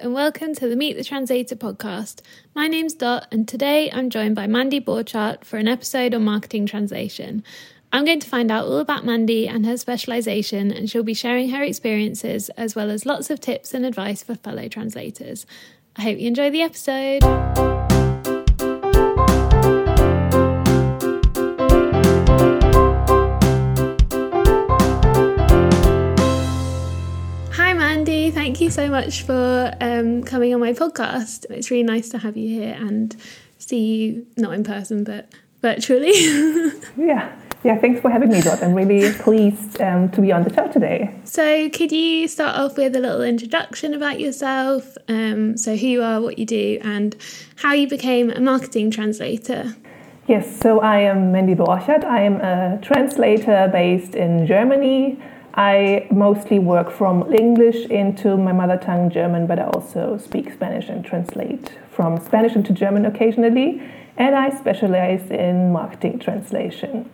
and welcome to the Meet the Translator podcast. My name's Dot, and today I'm joined by Mandy Borchardt for an episode on marketing translation. I'm going to find out all about Mandy and her specialisation, and she'll be sharing her experiences as well as lots of tips and advice for fellow translators. I hope you enjoy the episode. You so much for um, coming on my podcast. It's really nice to have you here and see you, not in person, but virtually. yeah. Yeah, thanks for having me, Dot. I'm really pleased um, to be on the show today. So, could you start off with a little introduction about yourself? Um, so, who you are, what you do, and how you became a marketing translator? Yes, so I am Mandy Borchardt. I am a translator based in Germany. I mostly work from English into my mother tongue German, but I also speak Spanish and translate from Spanish into German occasionally. And I specialize in marketing translation.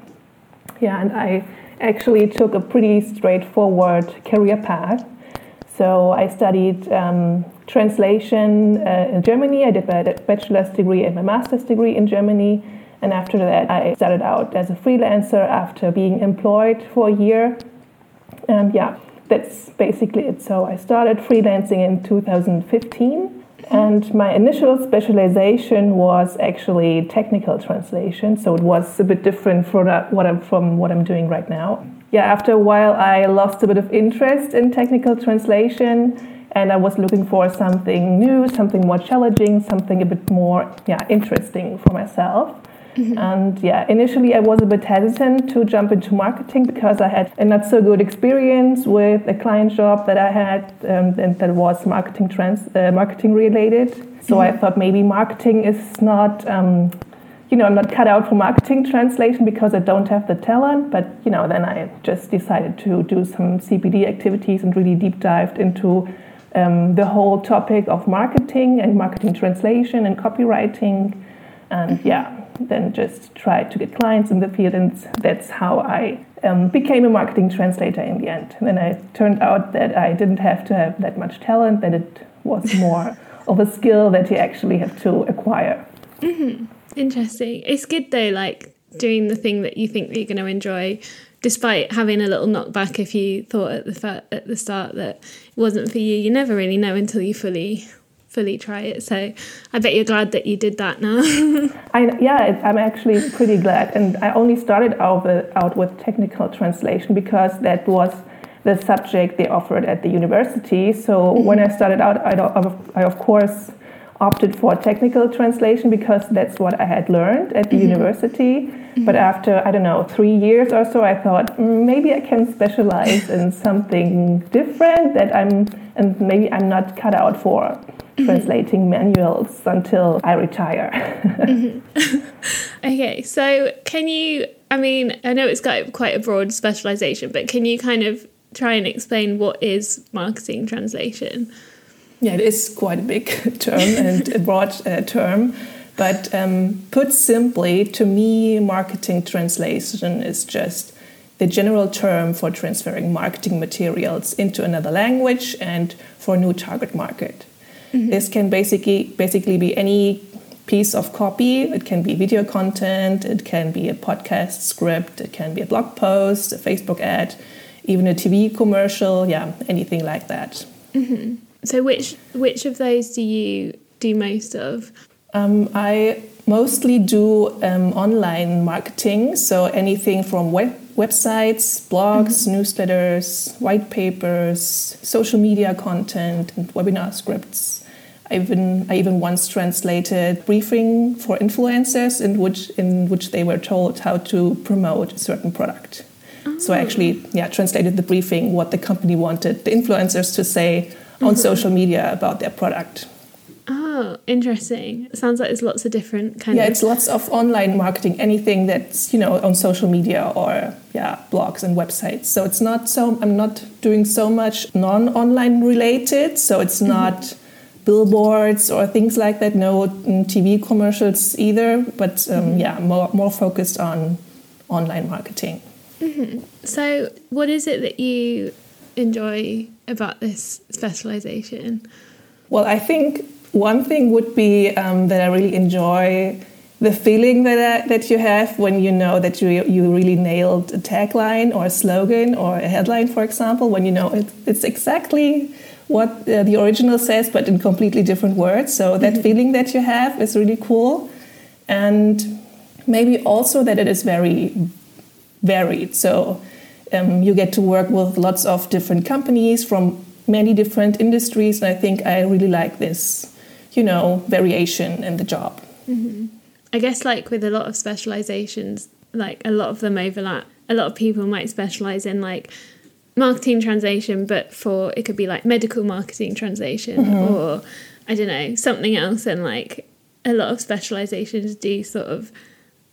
Yeah, and I actually took a pretty straightforward career path. So I studied um, translation uh, in Germany. I did my bachelor's degree and my master's degree in Germany. And after that, I started out as a freelancer after being employed for a year. And yeah, that's basically it. So I started freelancing in 2015 and my initial specialization was actually technical translation, so it was a bit different from what I'm, from what I'm doing right now. Yeah, after a while, I lost a bit of interest in technical translation, and I was looking for something new, something more challenging, something a bit more yeah interesting for myself. Mm-hmm. And yeah, initially I was a bit hesitant to jump into marketing because I had a not so good experience with a client job that I had um, and that was marketing trans uh, marketing related. So mm-hmm. I thought maybe marketing is not. Um, you know, I'm not cut out for marketing translation because I don't have the talent. But you know, then I just decided to do some CPD activities and really deep dived into um, the whole topic of marketing and marketing translation and copywriting. And yeah, then just try to get clients in the field, and that's how I um, became a marketing translator in the end. And then it turned out that I didn't have to have that much talent; that it was more of a skill that you actually have to acquire. Mm-hmm. Interesting. It's good though, like doing the thing that you think that you're going to enjoy despite having a little knockback if you thought at the at the start that it wasn't for you you never really know until you fully fully try it. So I bet you're glad that you did that now. I, yeah, I'm actually pretty glad. And I only started out with, out with technical translation because that was the subject they offered at the university. So mm-hmm. when I started out, I, I, of course opted for technical translation because that's what I had learned at the mm-hmm. university. Mm-hmm. But after, I don't know, three years or so, I thought mm, maybe I can specialize in something different that I'm, and maybe I'm not cut out for translating manuals until I retire. mm-hmm. okay, so can you? I mean, I know it's got quite a broad specialization, but can you kind of try and explain what is marketing translation? Yeah, it is quite a big term and a broad uh, term. But um, put simply, to me, marketing translation is just the general term for transferring marketing materials into another language and for a new target market. Mm-hmm. This can basically basically be any piece of copy. It can be video content, it can be a podcast script, it can be a blog post, a Facebook ad, even a TV commercial. Yeah, anything like that. Mm-hmm. So, which which of those do you do most of? Um, I mostly do um, online marketing, so anything from web websites, blogs, mm-hmm. newsletters, white papers, social media content, and webinar scripts. I even I even once translated briefing for influencers in which in which they were told how to promote a certain product. Oh. So I actually yeah translated the briefing what the company wanted the influencers to say on mm-hmm. social media about their product. Oh, interesting. It sounds like there's lots of different kind yeah, of it's lots of online marketing, anything that's, you know, on social media or yeah, blogs and websites. So it's not so I'm not doing so much non-online related, so it's mm-hmm. not billboards or things like that. No TV commercials either, but um, mm-hmm. yeah, more more focused on online marketing. Mm-hmm. So, what is it that you enjoy about this specialization? Well, I think one thing would be um, that I really enjoy the feeling that uh, that you have when you know that you you really nailed a tagline or a slogan or a headline, for example, when you know it, it's exactly what uh, the original says, but in completely different words. So that mm-hmm. feeling that you have is really cool, and maybe also that it is very varied. So um, you get to work with lots of different companies from many different industries, and I think I really like this, you know, variation in the job. Mm-hmm. I guess, like with a lot of specializations, like a lot of them overlap. A lot of people might specialize in like marketing translation, but for it could be like medical marketing translation mm-hmm. or I don't know, something else. And like a lot of specializations do sort of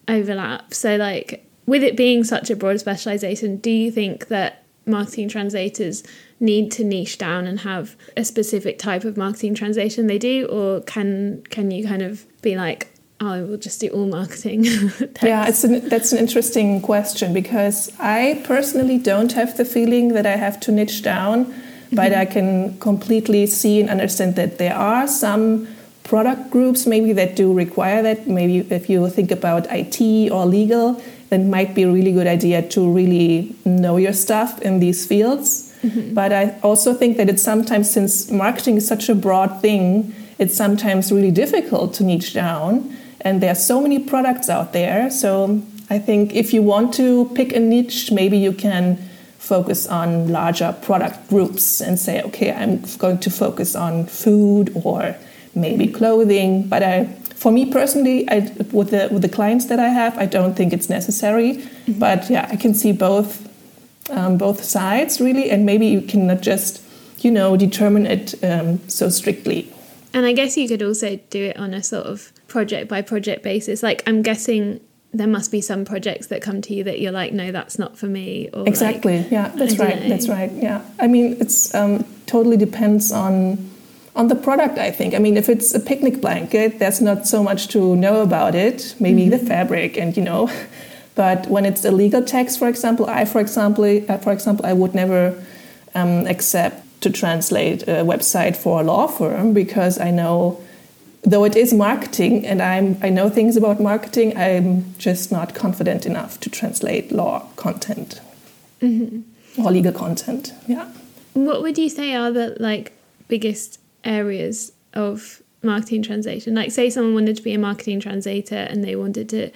overlap. So, like, with it being such a broad specialization, do you think that marketing translators need to niche down and have a specific type of marketing translation they do, or can can you kind of be like, oh, I will just do all marketing? yeah, it's an, that's an interesting question because I personally don't have the feeling that I have to niche down, but mm-hmm. I can completely see and understand that there are some product groups maybe that do require that. Maybe if you think about IT or legal, it might be a really good idea to really know your stuff in these fields. Mm-hmm. But I also think that it's sometimes, since marketing is such a broad thing, it's sometimes really difficult to niche down. And there are so many products out there. So I think if you want to pick a niche, maybe you can focus on larger product groups and say, okay, I'm going to focus on food or maybe clothing. But I, for me personally, I, with the with the clients that I have, I don't think it's necessary. Mm-hmm. But yeah, I can see both um, both sides really, and maybe you cannot just you know determine it um, so strictly. And I guess you could also do it on a sort of project by project basis. Like I'm guessing there must be some projects that come to you that you're like, no, that's not for me. Or exactly. Like, yeah, that's right. Know. That's right. Yeah. I mean, it's um, totally depends on on the product, I think. I mean, if it's a picnic blanket, there's not so much to know about it. Maybe mm-hmm. the fabric, and you know. But when it's a legal text, for example, I, for example, uh, for example, I would never um, accept to translate a website for a law firm because I know, though it is marketing and I'm I know things about marketing, I'm just not confident enough to translate law content mm-hmm. or legal content. Yeah. What would you say are the like biggest areas of marketing translation. Like, say someone wanted to be a marketing translator and they wanted to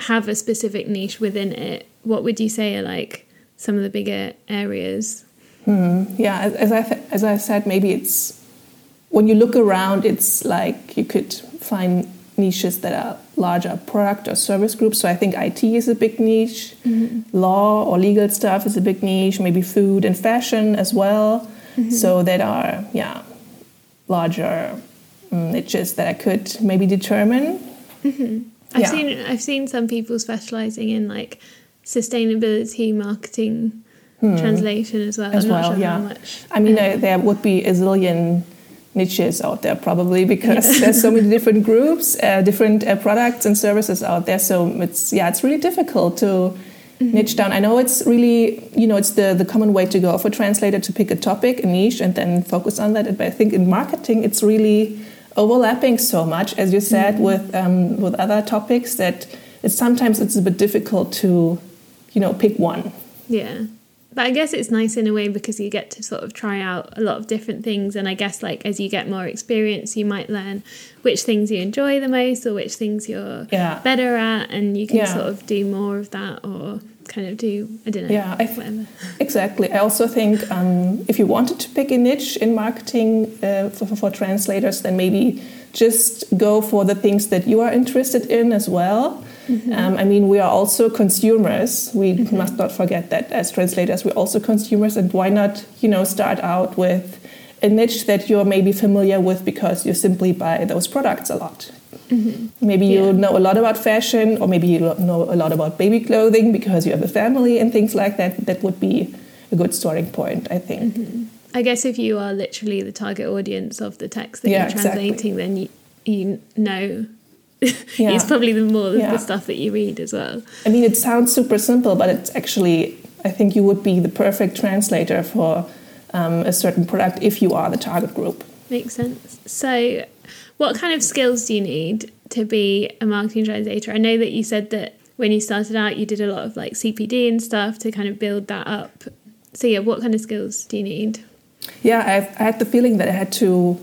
have a specific niche within it. What would you say are like some of the bigger areas? Hmm. Yeah, as I as I said, maybe it's when you look around, it's like you could find niches that are larger product or service groups. So I think IT is a big niche, mm-hmm. law or legal stuff is a big niche, maybe food and fashion as well. Mm-hmm. So that are yeah larger niches that I could maybe determine. Mm-hmm. I've yeah. seen I've seen some people specializing in like sustainability marketing hmm. translation as well. As I'm well, sure yeah. I mean, um, there would be a zillion niches out there probably because yeah. there's so many different groups, uh, different uh, products and services out there. So it's yeah, it's really difficult to mm-hmm. niche down. I know it's really, you know, it's the, the common way to go for a translator to pick a topic, a niche, and then focus on that. But I think in marketing, it's really overlapping so much, as you said, mm-hmm. with um, with other topics that it's sometimes it's a bit difficult to, you know, pick one. Yeah. But I guess it's nice in a way because you get to sort of try out a lot of different things. And I guess, like, as you get more experience, you might learn which things you enjoy the most or which things you're yeah. better at. And you can yeah. sort of do more of that or kind of do I don't know. Yeah, I exactly. I also think um, if you wanted to pick a niche in marketing uh, for, for translators, then maybe just go for the things that you are interested in as well. Mm-hmm. Um, I mean, we are also consumers. We mm-hmm. must not forget that as translators, we're also consumers. And why not, you know, start out with a niche that you're maybe familiar with because you simply buy those products a lot. Mm-hmm. Maybe yeah. you know a lot about fashion, or maybe you know a lot about baby clothing because you have a family and things like that. That would be a good starting point, I think. Mm-hmm. I guess if you are literally the target audience of the text that yeah, you're translating, exactly. then you, you know yeah. it's probably the more yeah. the stuff that you read as well. I mean, it sounds super simple, but it's actually, I think you would be the perfect translator for um, a certain product if you are the target group. makes sense. So, what kind of skills do you need to be a marketing translator? I know that you said that when you started out, you did a lot of like CPD and stuff to kind of build that up. So, yeah, what kind of skills do you need? Yeah, I've, I had the feeling that I had to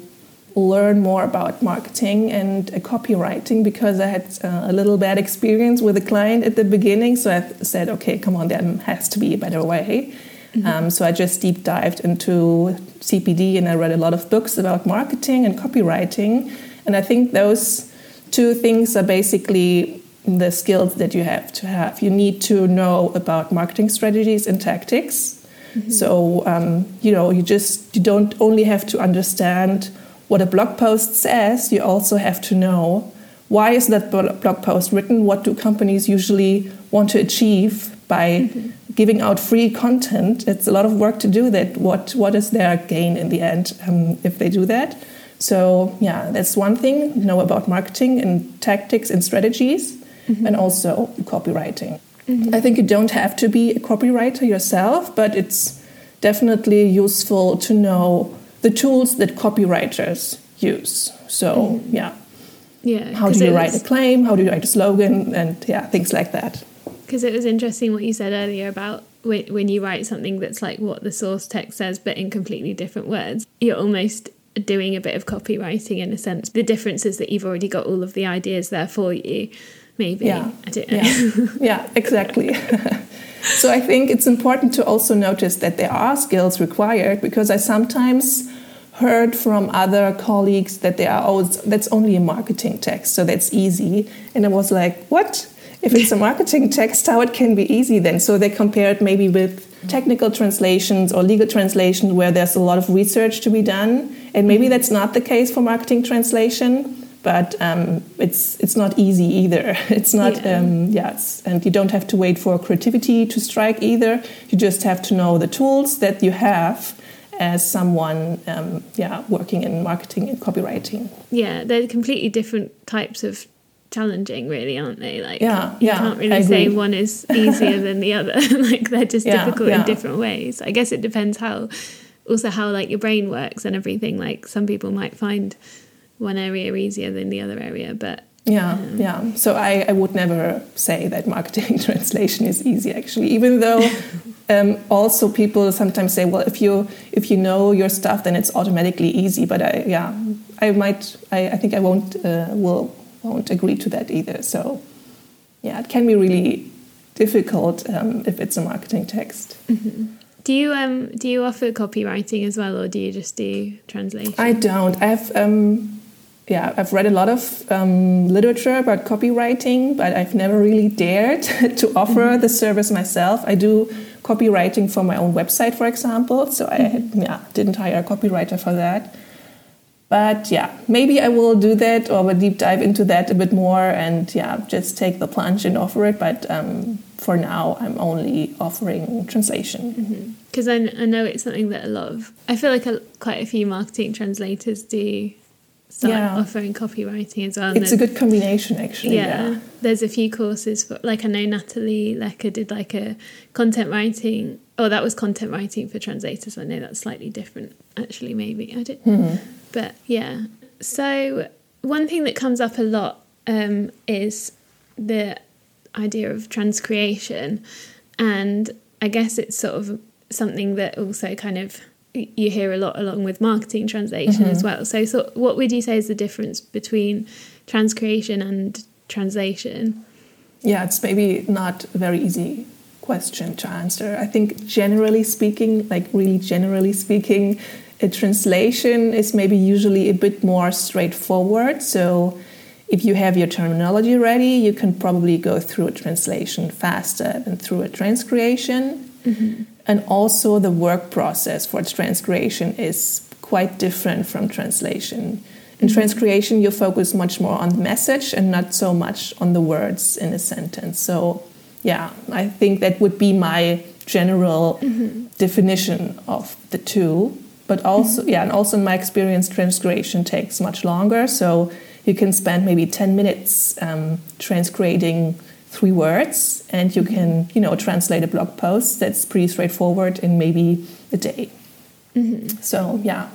learn more about marketing and uh, copywriting because I had uh, a little bad experience with a client at the beginning. So I said, okay, come on, there has to be a better way. Mm-hmm. Um, so I just deep dived into CPD and I read a lot of books about marketing and copywriting. And I think those two things are basically the skills that you have to have. You need to know about marketing strategies and tactics. Mm-hmm. So um, you know, you just you don't only have to understand what a blog post says. You also have to know why is that blog post written. What do companies usually want to achieve by mm-hmm. giving out free content? It's a lot of work to do that. What what is their gain in the end um, if they do that? So yeah, that's one thing. Know about marketing and tactics and strategies, mm-hmm. and also copywriting. Mm-hmm. I think you don't have to be a copywriter yourself, but it's definitely useful to know the tools that copywriters use. So, mm-hmm. yeah. Yeah. How do you write was, a claim? How do you write a slogan? And yeah, things like that. Because it was interesting what you said earlier about when, when you write something that's like what the source text says, but in completely different words, you're almost doing a bit of copywriting in a sense. The difference is that you've already got all of the ideas there for you maybe. Yeah. I don't know. Yeah, yeah exactly. so I think it's important to also notice that there are skills required because I sometimes heard from other colleagues that they are oh that's only a marketing text so that's easy. And i was like what? If it's a marketing text how it can be easy then? So they compared maybe with technical translations or legal translation where there's a lot of research to be done. And maybe that's not the case for marketing translation but um, it's it's not easy either. It's not yeah. Um, it's, and you don't have to wait for creativity to strike either. You just have to know the tools that you have as someone um, yeah working in marketing and copywriting. Yeah, they're completely different types of challenging really aren't they like yeah you yeah, can't really say one is easier than the other like they're just yeah, difficult yeah. in different ways i guess it depends how also how like your brain works and everything like some people might find one area easier than the other area. But yeah, um, yeah. So I, I would never say that marketing translation is easy. Actually, even though um, also people sometimes say, well, if you if you know your stuff, then it's automatically easy. But I, yeah, I might. I, I think I won't uh, will won't agree to that either. So yeah, it can be really difficult um, if it's a marketing text. Mm-hmm. Do you um do you offer copywriting as well, or do you just do translation? I don't. I've um yeah, I've read a lot of um, literature about copywriting, but I've never really dared to offer mm-hmm. the service myself. I do copywriting for my own website, for example, so I mm-hmm. yeah, didn't hire a copywriter for that. But yeah, maybe I will do that or will deep dive into that a bit more and yeah, just take the plunge and offer it. But um, for now, I'm only offering translation. Because mm-hmm. I, I know it's something that a lot of, I feel like a, quite a few marketing translators do start yeah. offering copywriting as well. It's a good combination, actually. Yeah. yeah. There's a few courses for, like, I know Natalie Lecker did like a content writing. Oh, that was content writing for translators. I know that's slightly different, actually, maybe. I did. Mm-hmm. But yeah. So, one thing that comes up a lot um, is the idea of transcreation. And I guess it's sort of something that also kind of you hear a lot along with marketing translation mm-hmm. as well. So, so, what would you say is the difference between transcreation and translation? Yeah, it's maybe not a very easy question to answer. I think generally speaking, like really generally speaking, a translation is maybe usually a bit more straightforward. So if you have your terminology ready, you can probably go through a translation faster than through a transcreation. Mm-hmm. And also, the work process for transcreation is quite different from translation. In mm-hmm. transcreation, you focus much more on the message and not so much on the words in a sentence. So, yeah, I think that would be my general mm-hmm. definition of the two. But also, mm-hmm. yeah, and also in my experience, transcreation takes much longer. So you can spend maybe 10 minutes um, transcreating three words and you can you know translate a blog post that's pretty straightforward in maybe a day mm-hmm. so yeah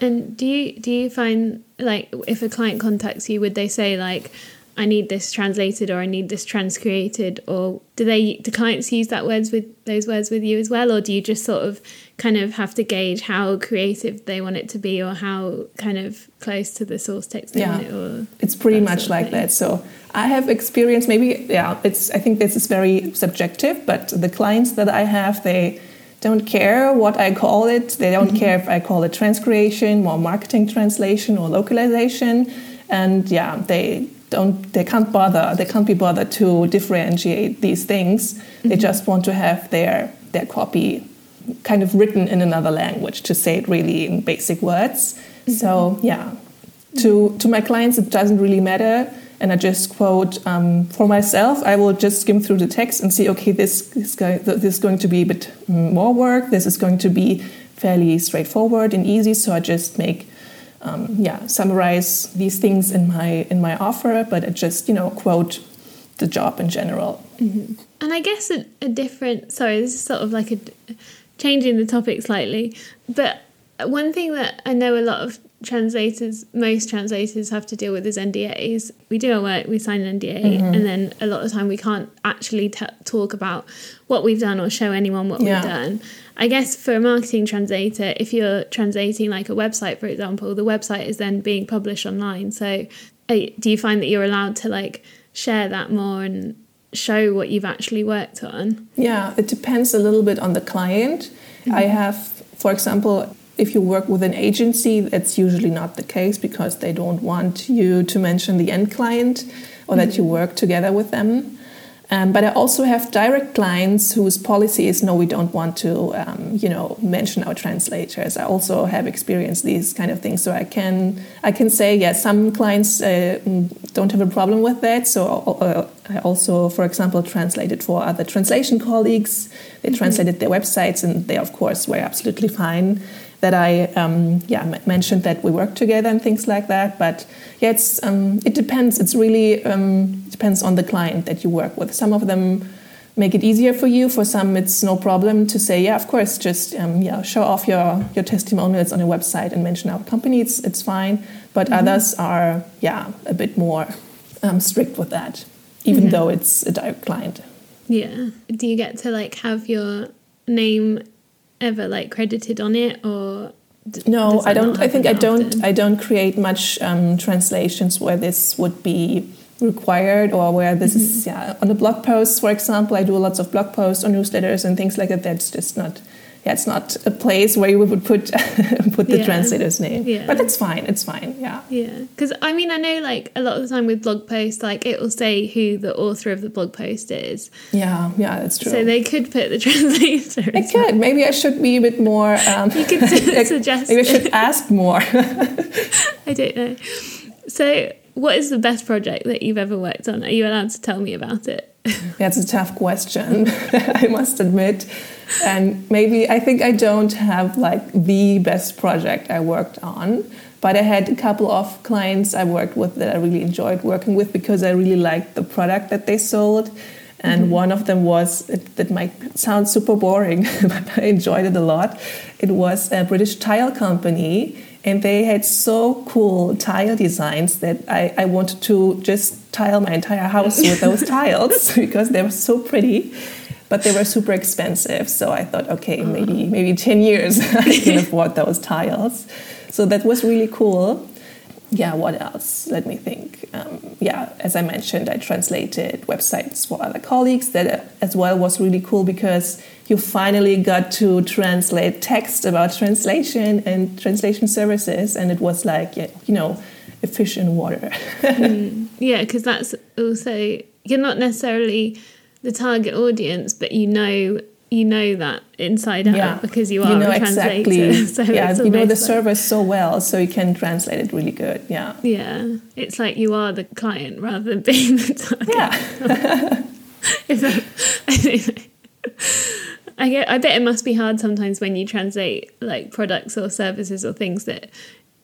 And do you do you find like if a client contacts you, would they say like, I need this translated or I need this transcreated, or do they do clients use that words with those words with you as well, or do you just sort of kind of have to gauge how creative they want it to be or how kind of close to the source text they yeah. want it? Or it's pretty much like that. So I have experience. Maybe yeah, it's I think this is very subjective, but the clients that I have they don't care what I call it. They don't mm-hmm. care if I call it transcreation or marketing translation or localization. And yeah, they don't they can't bother they can't be bothered to differentiate these things. Mm-hmm. They just want to have their their copy kind of written in another language to say it really in basic words. Mm-hmm. So yeah. To to my clients it doesn't really matter and I just quote um, for myself. I will just skim through the text and see, okay, this is, going, this is going to be a bit more work. This is going to be fairly straightforward and easy. So I just make, um, yeah, summarize these things in my in my offer, but I just you know quote the job in general. Mm-hmm. And I guess a, a different. Sorry, this is sort of like a changing the topic slightly, but one thing that I know a lot of translators, most translators have to deal with is NDAs. We do our work, we sign an NDA, mm-hmm. and then a lot of the time we can't actually t- talk about what we've done or show anyone what yeah. we've done. I guess for a marketing translator, if you're translating like a website, for example, the website is then being published online. So uh, do you find that you're allowed to like share that more and show what you've actually worked on? Yeah, it depends a little bit on the client. Mm-hmm. I have, for example, if you work with an agency, that's usually not the case because they don't want you to mention the end client or that you mm-hmm. work together with them. Um, but I also have direct clients whose policy is no, we don't want to, um, you know, mention our translators. I also have experienced these kind of things, so I can I can say yes. Yeah, some clients uh, don't have a problem with that. So uh, I also, for example, translated for other translation colleagues. They mm-hmm. translated their websites, and they of course were absolutely fine that I um, yeah mentioned that we work together and things like that. But yeah, it's um, it depends. It's really um, depends on the client that you work with. Some of them make it easier for you. For some, it's no problem to say yeah, of course, just um, yeah, show off your your testimonials on your website and mention our company. It's it's fine. But mm -hmm. others are yeah a bit more um, strict with that, even mm -hmm. though it's a direct client. Yeah. Do you get to like have your name ever like credited on it or no i don't i think i don't i don't create much um, translations where this would be required or where this mm -hmm. is yeah on the blog posts for example i do lots of blog posts or newsletters and things like that that's just not yeah, it's not a place where you would put put the yeah. translator's name. Yeah. But it's fine. It's fine. Yeah. Yeah. Because I mean, I know like a lot of the time with blog posts, like it will say who the author of the blog post is. Yeah. Yeah, that's true. So they could put the translator. I could. Well. Maybe I should be a bit more. Um, you could suggest. Maybe I should ask more. I don't know. So, what is the best project that you've ever worked on? Are you allowed to tell me about it? That's a tough question, I must admit. And maybe I think I don't have like the best project I worked on, but I had a couple of clients I worked with that I really enjoyed working with because I really liked the product that they sold. And mm-hmm. one of them was, it, that might sound super boring, but I enjoyed it a lot. It was a British tile company and they had so cool tile designs that I, I wanted to just tile my entire house with those tiles because they were so pretty but they were super expensive. So i thought okay maybe maybe 10 years i can afford those tiles. So that was really cool yeah, what else? Let me think. Um, yeah, as I mentioned, I translated websites for other colleagues. That uh, as well was really cool because you finally got to translate text about translation and translation services, and it was like, you know, a fish in water. mm, yeah, because that's also you're not necessarily the target audience, but you know you know that inside out yeah. because you are you know a translator. Exactly. So yeah, you know the like, service so well, so you can translate it really good. Yeah. Yeah, it's like you are the client rather than being the target. Yeah. that, I get. I bet it must be hard sometimes when you translate like products or services or things that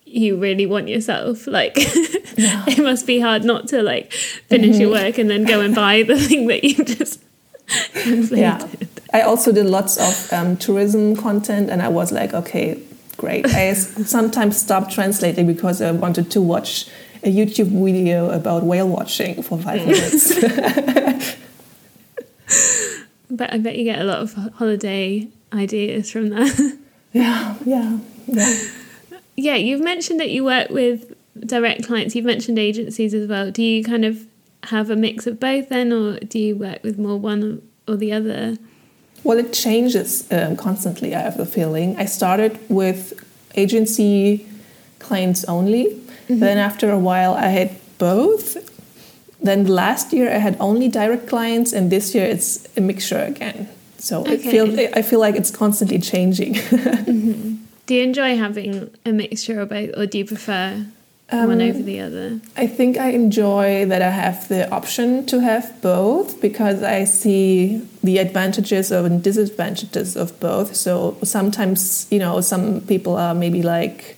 you really want yourself. Like yeah. it must be hard not to like finish mm-hmm. your work and then go and buy the thing that you just. Yeah. I also did lots of um, tourism content, and I was like, okay, great. I sometimes stop translating because I wanted to watch a YouTube video about whale watching for five mm. minutes. but I bet you get a lot of holiday ideas from that. yeah, yeah, yeah. Yeah, you've mentioned that you work with direct clients. You've mentioned agencies as well. Do you kind of have a mix of both then, or do you work with more one or the other? Well, it changes um, constantly, I have a feeling. I started with agency clients only. Mm-hmm. Then, after a while, I had both. Then, last year, I had only direct clients, and this year, it's a mixture again. So, okay. it feels, I feel like it's constantly changing. mm-hmm. Do you enjoy having a mixture of both, or do you prefer um, one over the other? I think I enjoy that I have the option to have both because I see the advantages and disadvantages of both. So sometimes, you know, some people are maybe like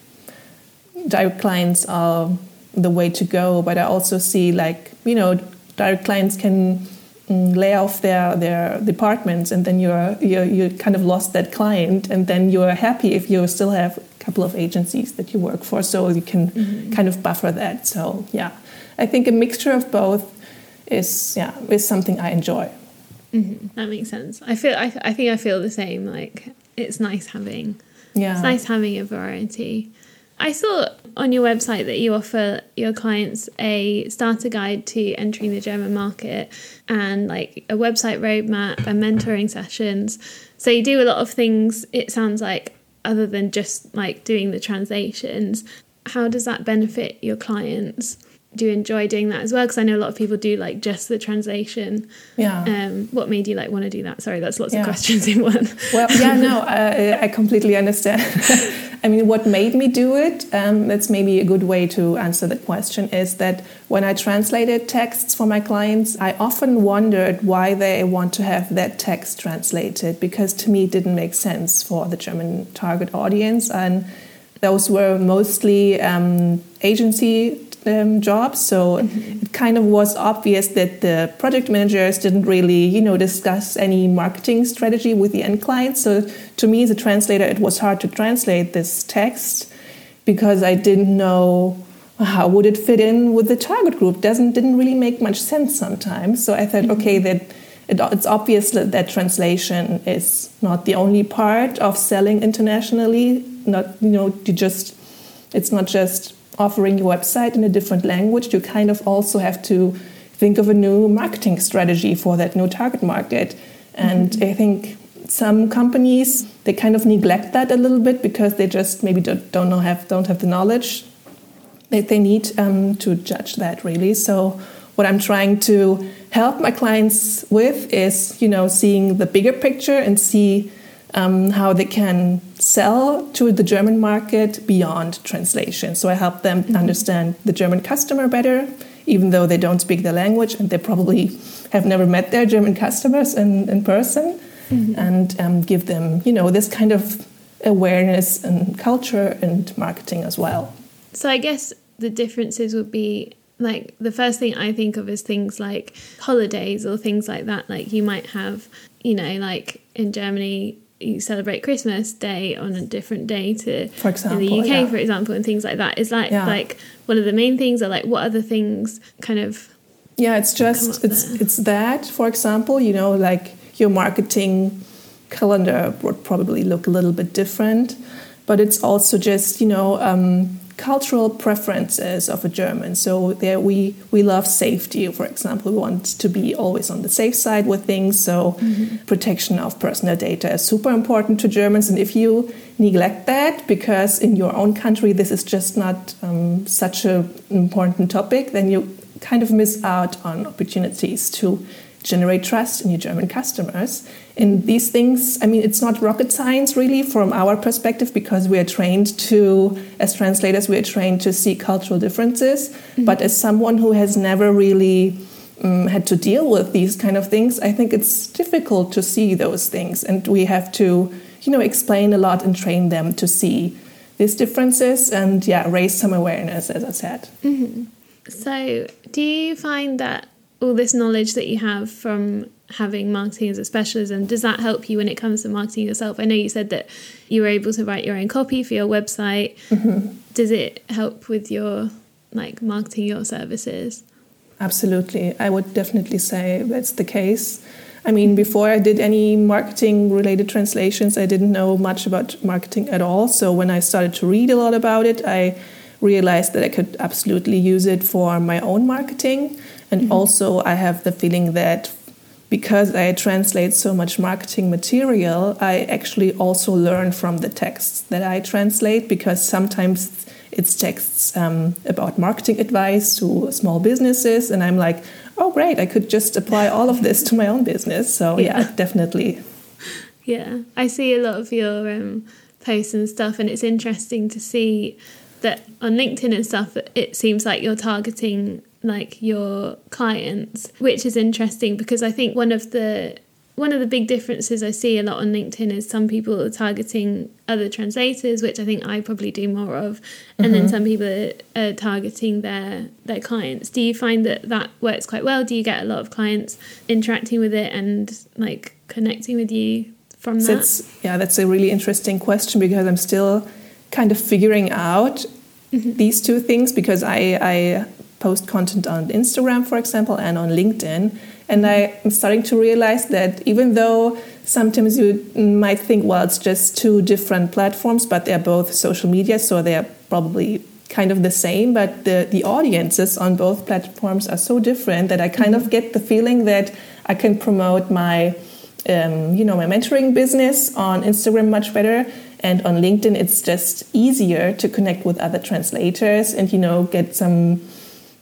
direct clients are the way to go, but I also see like, you know, direct clients can mm, lay off their their departments and then you're you're, you kind of lost that client and then you're happy if you still have couple of agencies that you work for, so you can mm-hmm. kind of buffer that. So yeah, I think a mixture of both is yeah is something I enjoy. Mm-hmm. That makes sense. I feel I, I think I feel the same. Like it's nice having yeah it's nice having a variety. I saw on your website that you offer your clients a starter guide to entering the German market and like a website roadmap and mentoring sessions. So you do a lot of things, it sounds like, other than just like doing the translations how does that benefit your clients do you enjoy doing that as well because i know a lot of people do like just the translation. Yeah. Um what made you like want to do that? Sorry that's lots yeah. of questions in one. Well yeah no I, I completely understand. I mean, what made me do it, um, that's maybe a good way to answer the question, is that when I translated texts for my clients, I often wondered why they want to have that text translated, because to me it didn't make sense for the German target audience. And those were mostly um, agency um, jobs. So mm-hmm. it kind of was obvious that the project managers didn't really, you know, discuss any marketing strategy with the end clients. So to me, as a translator, it was hard to translate this text because I didn't know how would it fit in with the target group. Doesn't didn't really make much sense sometimes. So I thought, mm-hmm. okay, that it, it's obvious that, that translation is not the only part of selling internationally. Not you know, you just it's not just offering your website in a different language, you kind of also have to think of a new marketing strategy for that new target market. And mm-hmm. I think some companies they kind of neglect that a little bit because they just maybe don't, don't know have don't have the knowledge that they need um, to judge that really. So what I'm trying to help my clients with is you know seeing the bigger picture and see um, how they can sell to the German market beyond translation. So I help them mm-hmm. understand the German customer better, even though they don't speak the language and they probably have never met their German customers in, in person, mm-hmm. and um, give them, you know, this kind of awareness and culture and marketing as well. So I guess the differences would be like the first thing I think of is things like holidays or things like that. Like you might have, you know, like in Germany, you celebrate Christmas Day on a different day to for example, in the UK, yeah. for example, and things like that. Is that yeah. like one of the main things, or like what other things kind of? Yeah, it's just it's there? it's that. For example, you know, like your marketing calendar would probably look a little bit different, but it's also just you know. Um, cultural preferences of a German. So there we we love safety, for example. We want to be always on the safe side with things. So mm-hmm. protection of personal data is super important to Germans. And if you neglect that because in your own country this is just not um, such an important topic, then you kind of miss out on opportunities to generate trust in your German customers. And these things, I mean, it's not rocket science really from our perspective because we are trained to, as translators, we are trained to see cultural differences. Mm-hmm. But as someone who has never really um, had to deal with these kind of things, I think it's difficult to see those things. And we have to, you know, explain a lot and train them to see these differences and, yeah, raise some awareness, as I said. Mm-hmm. So, do you find that all this knowledge that you have from having marketing as a specialism, does that help you when it comes to marketing yourself? I know you said that you were able to write your own copy for your website. Mm-hmm. Does it help with your like marketing your services? Absolutely. I would definitely say that's the case. I mean, before I did any marketing related translations, I didn't know much about marketing at all. So when I started to read a lot about it, I realized that I could absolutely use it for my own marketing. And mm-hmm. also, I have the feeling that because I translate so much marketing material, I actually also learn from the texts that I translate because sometimes it's texts um, about marketing advice to small businesses, and I'm like, oh, great, I could just apply all of this to my own business. So, yeah, yeah definitely. Yeah, I see a lot of your um, posts and stuff, and it's interesting to see that on LinkedIn and stuff, it seems like you're targeting like your clients, which is interesting because I think one of the one of the big differences I see a lot on LinkedIn is some people are targeting other translators, which I think I probably do more of, and mm-hmm. then some people are, targeting their their clients. Do you find that that works quite well? Do you get a lot of clients interacting with it and like connecting with you from that? That's, yeah, that's a really interesting question because I'm still kind of figuring out mm-hmm. these two things because I, I post content on Instagram, for example, and on LinkedIn. And I'm starting to realize that even though sometimes you might think, well, it's just two different platforms, but they're both social media, so they're probably kind of the same, but the, the audiences on both platforms are so different that I kind mm-hmm. of get the feeling that I can promote my, um, you know, my mentoring business on Instagram much better. And on LinkedIn, it's just easier to connect with other translators and, you know, get some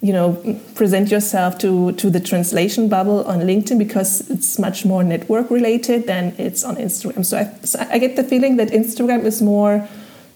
you know present yourself to to the translation bubble on linkedin because it's much more network related than it's on instagram so i, so I get the feeling that instagram is more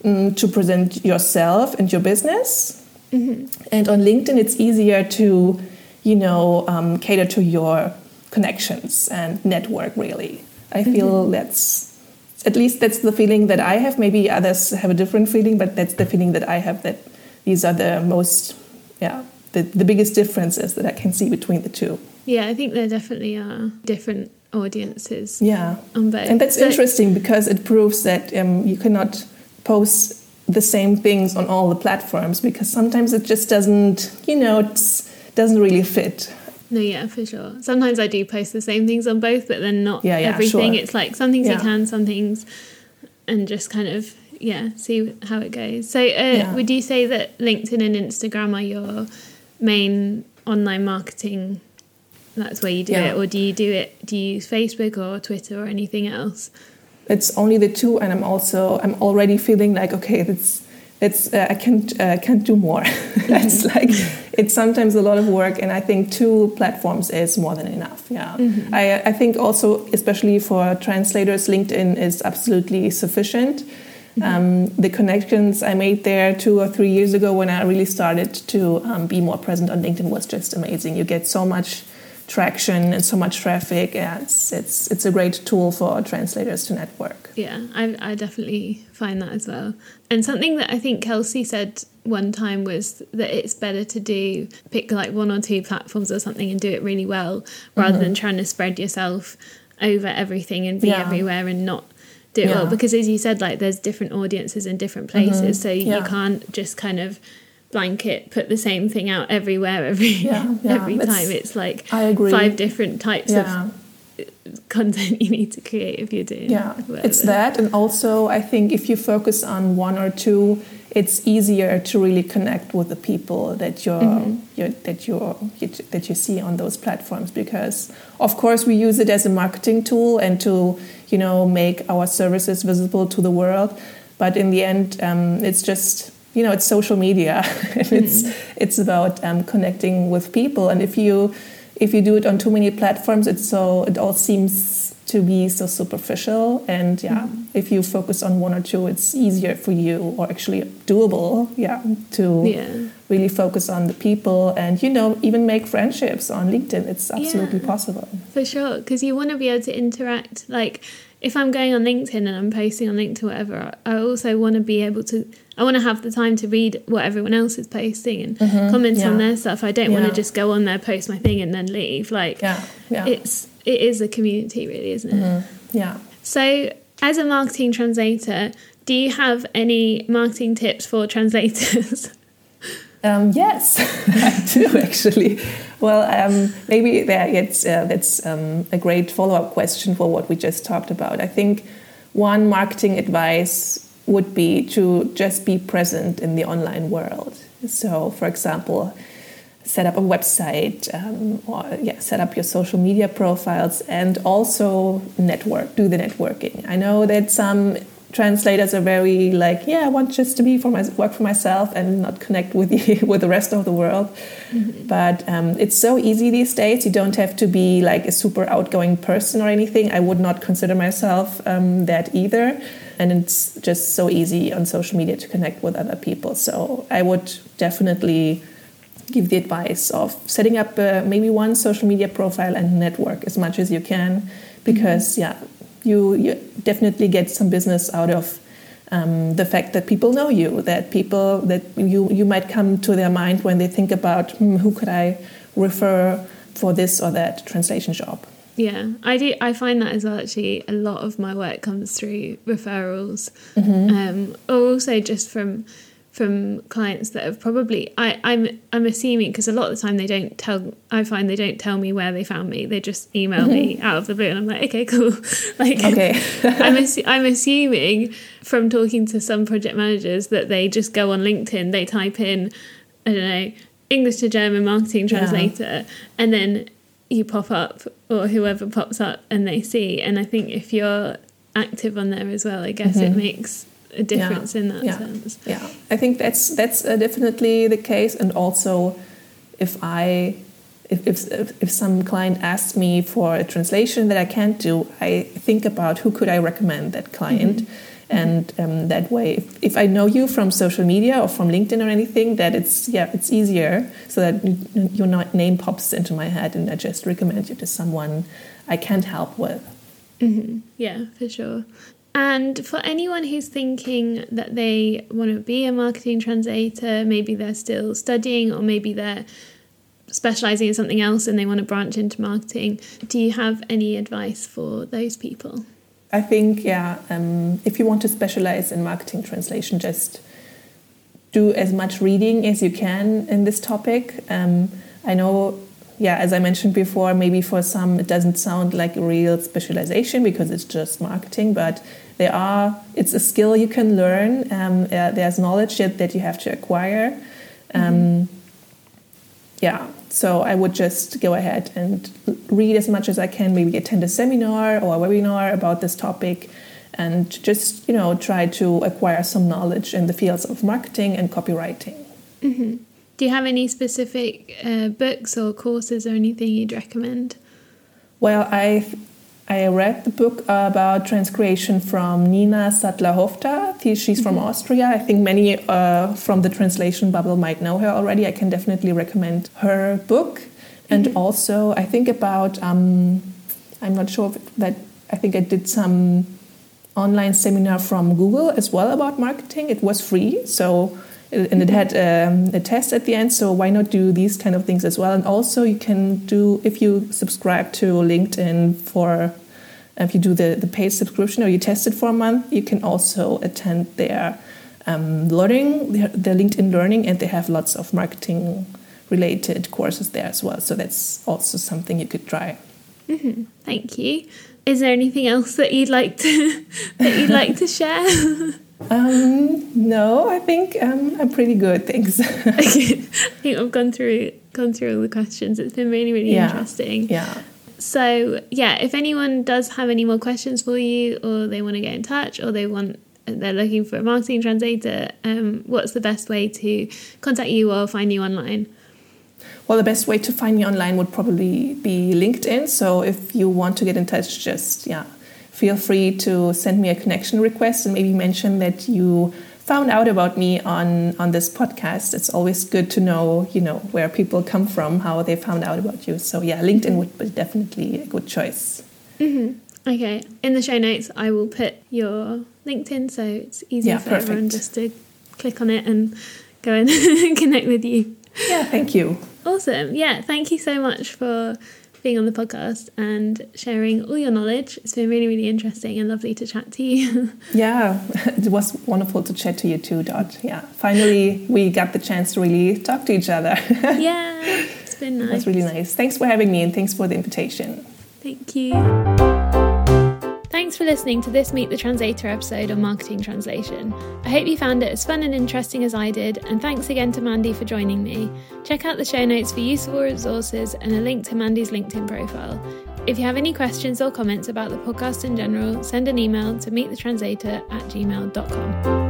um, to present yourself and your business mm-hmm. and on linkedin it's easier to you know um, cater to your connections and network really i feel mm-hmm. that's at least that's the feeling that i have maybe others have a different feeling but that's the feeling that i have that these are the most yeah the, the biggest differences that I can see between the two. Yeah, I think there definitely are different audiences. Yeah, and that's so, interesting because it proves that um, you cannot post the same things on all the platforms because sometimes it just doesn't, you know, it doesn't really fit. No, yeah, for sure. Sometimes I do post the same things on both, but then not yeah, yeah, everything. Sure. It's like some things yeah. you can, some things, and just kind of yeah, see how it goes. So, uh, yeah. would you say that LinkedIn and Instagram are your main online marketing that's where you do yeah. it or do you do it do you use facebook or twitter or anything else it's only the two and i'm also i'm already feeling like okay that's it's uh, i can't uh, can't do more it's mm-hmm. like it's sometimes a lot of work and i think two platforms is more than enough yeah mm-hmm. I, I think also especially for translators linkedin is absolutely sufficient Mm-hmm. Um, the connections I made there two or three years ago when I really started to um, be more present on LinkedIn was just amazing. You get so much traction and so much traffic. Yeah, it's it's it's a great tool for translators to network. Yeah, I, I definitely find that as well. And something that I think Kelsey said one time was that it's better to do pick like one or two platforms or something and do it really well rather mm-hmm. than trying to spread yourself over everything and be yeah. everywhere and not do it yeah. well because as you said like there's different audiences in different places mm-hmm. so yeah. you can't just kind of blanket put the same thing out everywhere every yeah, every it's, time it's like five different types of content you need to create if you're doing yeah whatever. it's that and also i think if you focus on one or two it's easier to really connect with the people that you're, mm-hmm. you're that you're that you see on those platforms because of course we use it as a marketing tool and to you know make our services visible to the world but in the end um, it's just you know it's social media mm-hmm. it's it's about um, connecting with people and if you if you do it on too many platforms it's so it all seems to be so superficial. And yeah, mm-hmm. if you focus on one or two, it's easier for you or actually doable, yeah, to yeah. really focus on the people and, you know, even make friendships on LinkedIn. It's absolutely yeah, possible. For sure. Because you want to be able to interact. Like, if I'm going on LinkedIn and I'm posting on LinkedIn, whatever, I also want to be able to. I want to have the time to read what everyone else is posting and mm-hmm, comment yeah. on their stuff. I don't yeah. want to just go on there, post my thing, and then leave. Like, yeah, yeah. it's it is a community, really, isn't it? Mm-hmm. Yeah. So, as a marketing translator, do you have any marketing tips for translators? Um, yes, I do actually. Well, um, maybe that gets, uh, that's um, a great follow up question for what we just talked about. I think one marketing advice would be to just be present in the online world. So, for example, set up a website um, or yeah, set up your social media profiles and also network, do the networking. I know that some translators are very like, yeah, I want just to be for my work for myself and not connect with you, with the rest of the world. Mm-hmm. But um, it's so easy these days. You don't have to be like a super outgoing person or anything. I would not consider myself um, that either. And it's just so easy on social media to connect with other people. So I would definitely give the advice of setting up uh, maybe one social media profile and network as much as you can because mm-hmm. yeah you, you definitely get some business out of um, the fact that people know you, that people that you you might come to their mind when they think about hmm, who could I refer for this or that translation job. Yeah, I do. I find that as well. Actually, a lot of my work comes through referrals, mm-hmm. um, or also just from from clients that have probably I, I'm I'm assuming because a lot of the time they don't tell I find they don't tell me where they found me they just email mm-hmm. me out of the blue and I'm like okay cool like okay I'm assu- I'm assuming from talking to some project managers that they just go on LinkedIn they type in I don't know English to German marketing translator yeah. and then you pop up or whoever pops up and they see and I think if you're active on there as well I guess mm-hmm. it makes a difference yeah. in that yeah. sense. Yeah, I think that's that's uh, definitely the case. And also, if I if, if, if some client asks me for a translation that I can't do, I think about who could I recommend that client. Mm-hmm. And um, that way, if, if I know you from social media or from LinkedIn or anything, that it's yeah, it's easier so that your name pops into my head, and I just recommend you to someone I can't help with. Mm-hmm. Yeah, for sure. And for anyone who's thinking that they want to be a marketing translator, maybe they're still studying or maybe they're specializing in something else and they want to branch into marketing, do you have any advice for those people? I think, yeah, um, if you want to specialize in marketing translation, just do as much reading as you can in this topic. Um, I know yeah, as I mentioned before, maybe for some it doesn't sound like a real specialization because it's just marketing, but there are it's a skill you can learn. Um, uh, there's knowledge that, that you have to acquire. Um, mm-hmm. Yeah, so I would just go ahead and read as much as I can. Maybe attend a seminar or a webinar about this topic, and just you know try to acquire some knowledge in the fields of marketing and copywriting. Mm-hmm. Do you have any specific uh, books or courses or anything you'd recommend? Well, I I read the book about transcreation from Nina Sattler Hovdar. She's from mm-hmm. Austria. I think many uh, from the translation bubble might know her already. I can definitely recommend her book. And mm-hmm. also, I think about, um, I'm not sure if that, I think I did some online seminar from Google as well about marketing. It was free. So and it had um, a test at the end so why not do these kind of things as well? And also you can do if you subscribe to linkedin for if you do the, the paid subscription or you test it for a month you can also attend their um, learning their, linkedin learning and they have lots of marketing related courses there as well. So that's also something you could try. Mm-hmm. thank you. Is there anything else that you'd like to that you'd like to share Um, no, I think um, I'm pretty good. Thanks. I think I've gone through gone through all the questions. It's been really really yeah. interesting. Yeah. So yeah, if anyone does have any more questions for you, or they want to get in touch, or they want they're looking for a marketing translator, um, what's the best way to contact you or find you online? Well, the best way to find me online would probably be LinkedIn. So if you want to get in touch, just yeah, feel free to send me a connection request and maybe mention that you found out about me on on this podcast. It's always good to know, you know, where people come from, how they found out about you. So yeah, LinkedIn would be definitely a good choice. Mm-hmm. Okay. In the show notes, I will put your LinkedIn so it's easier Yeah, for everyone just to click on it and go and connect with you. Yeah, thank you. Awesome. Yeah. Thank you so much for being on the podcast and sharing all your knowledge. It's been really, really interesting and lovely to chat to you. Yeah, it was wonderful to chat to you too, Dot. Yeah, finally we got the chance to really talk to each other. yeah. It's been nice. It was really nice. Thanks for having me and thanks for the invitation. Thank you. Thanks for listening to this Meet the Translator episode on marketing translation. I hope you found it as fun and interesting as I did, and thanks again to Mandy for joining me. Check out the show notes for useful resources and a link to Mandy's LinkedIn profile. If you have any questions or comments about the podcast in general, send an email to meetthetranslator at gmail.com.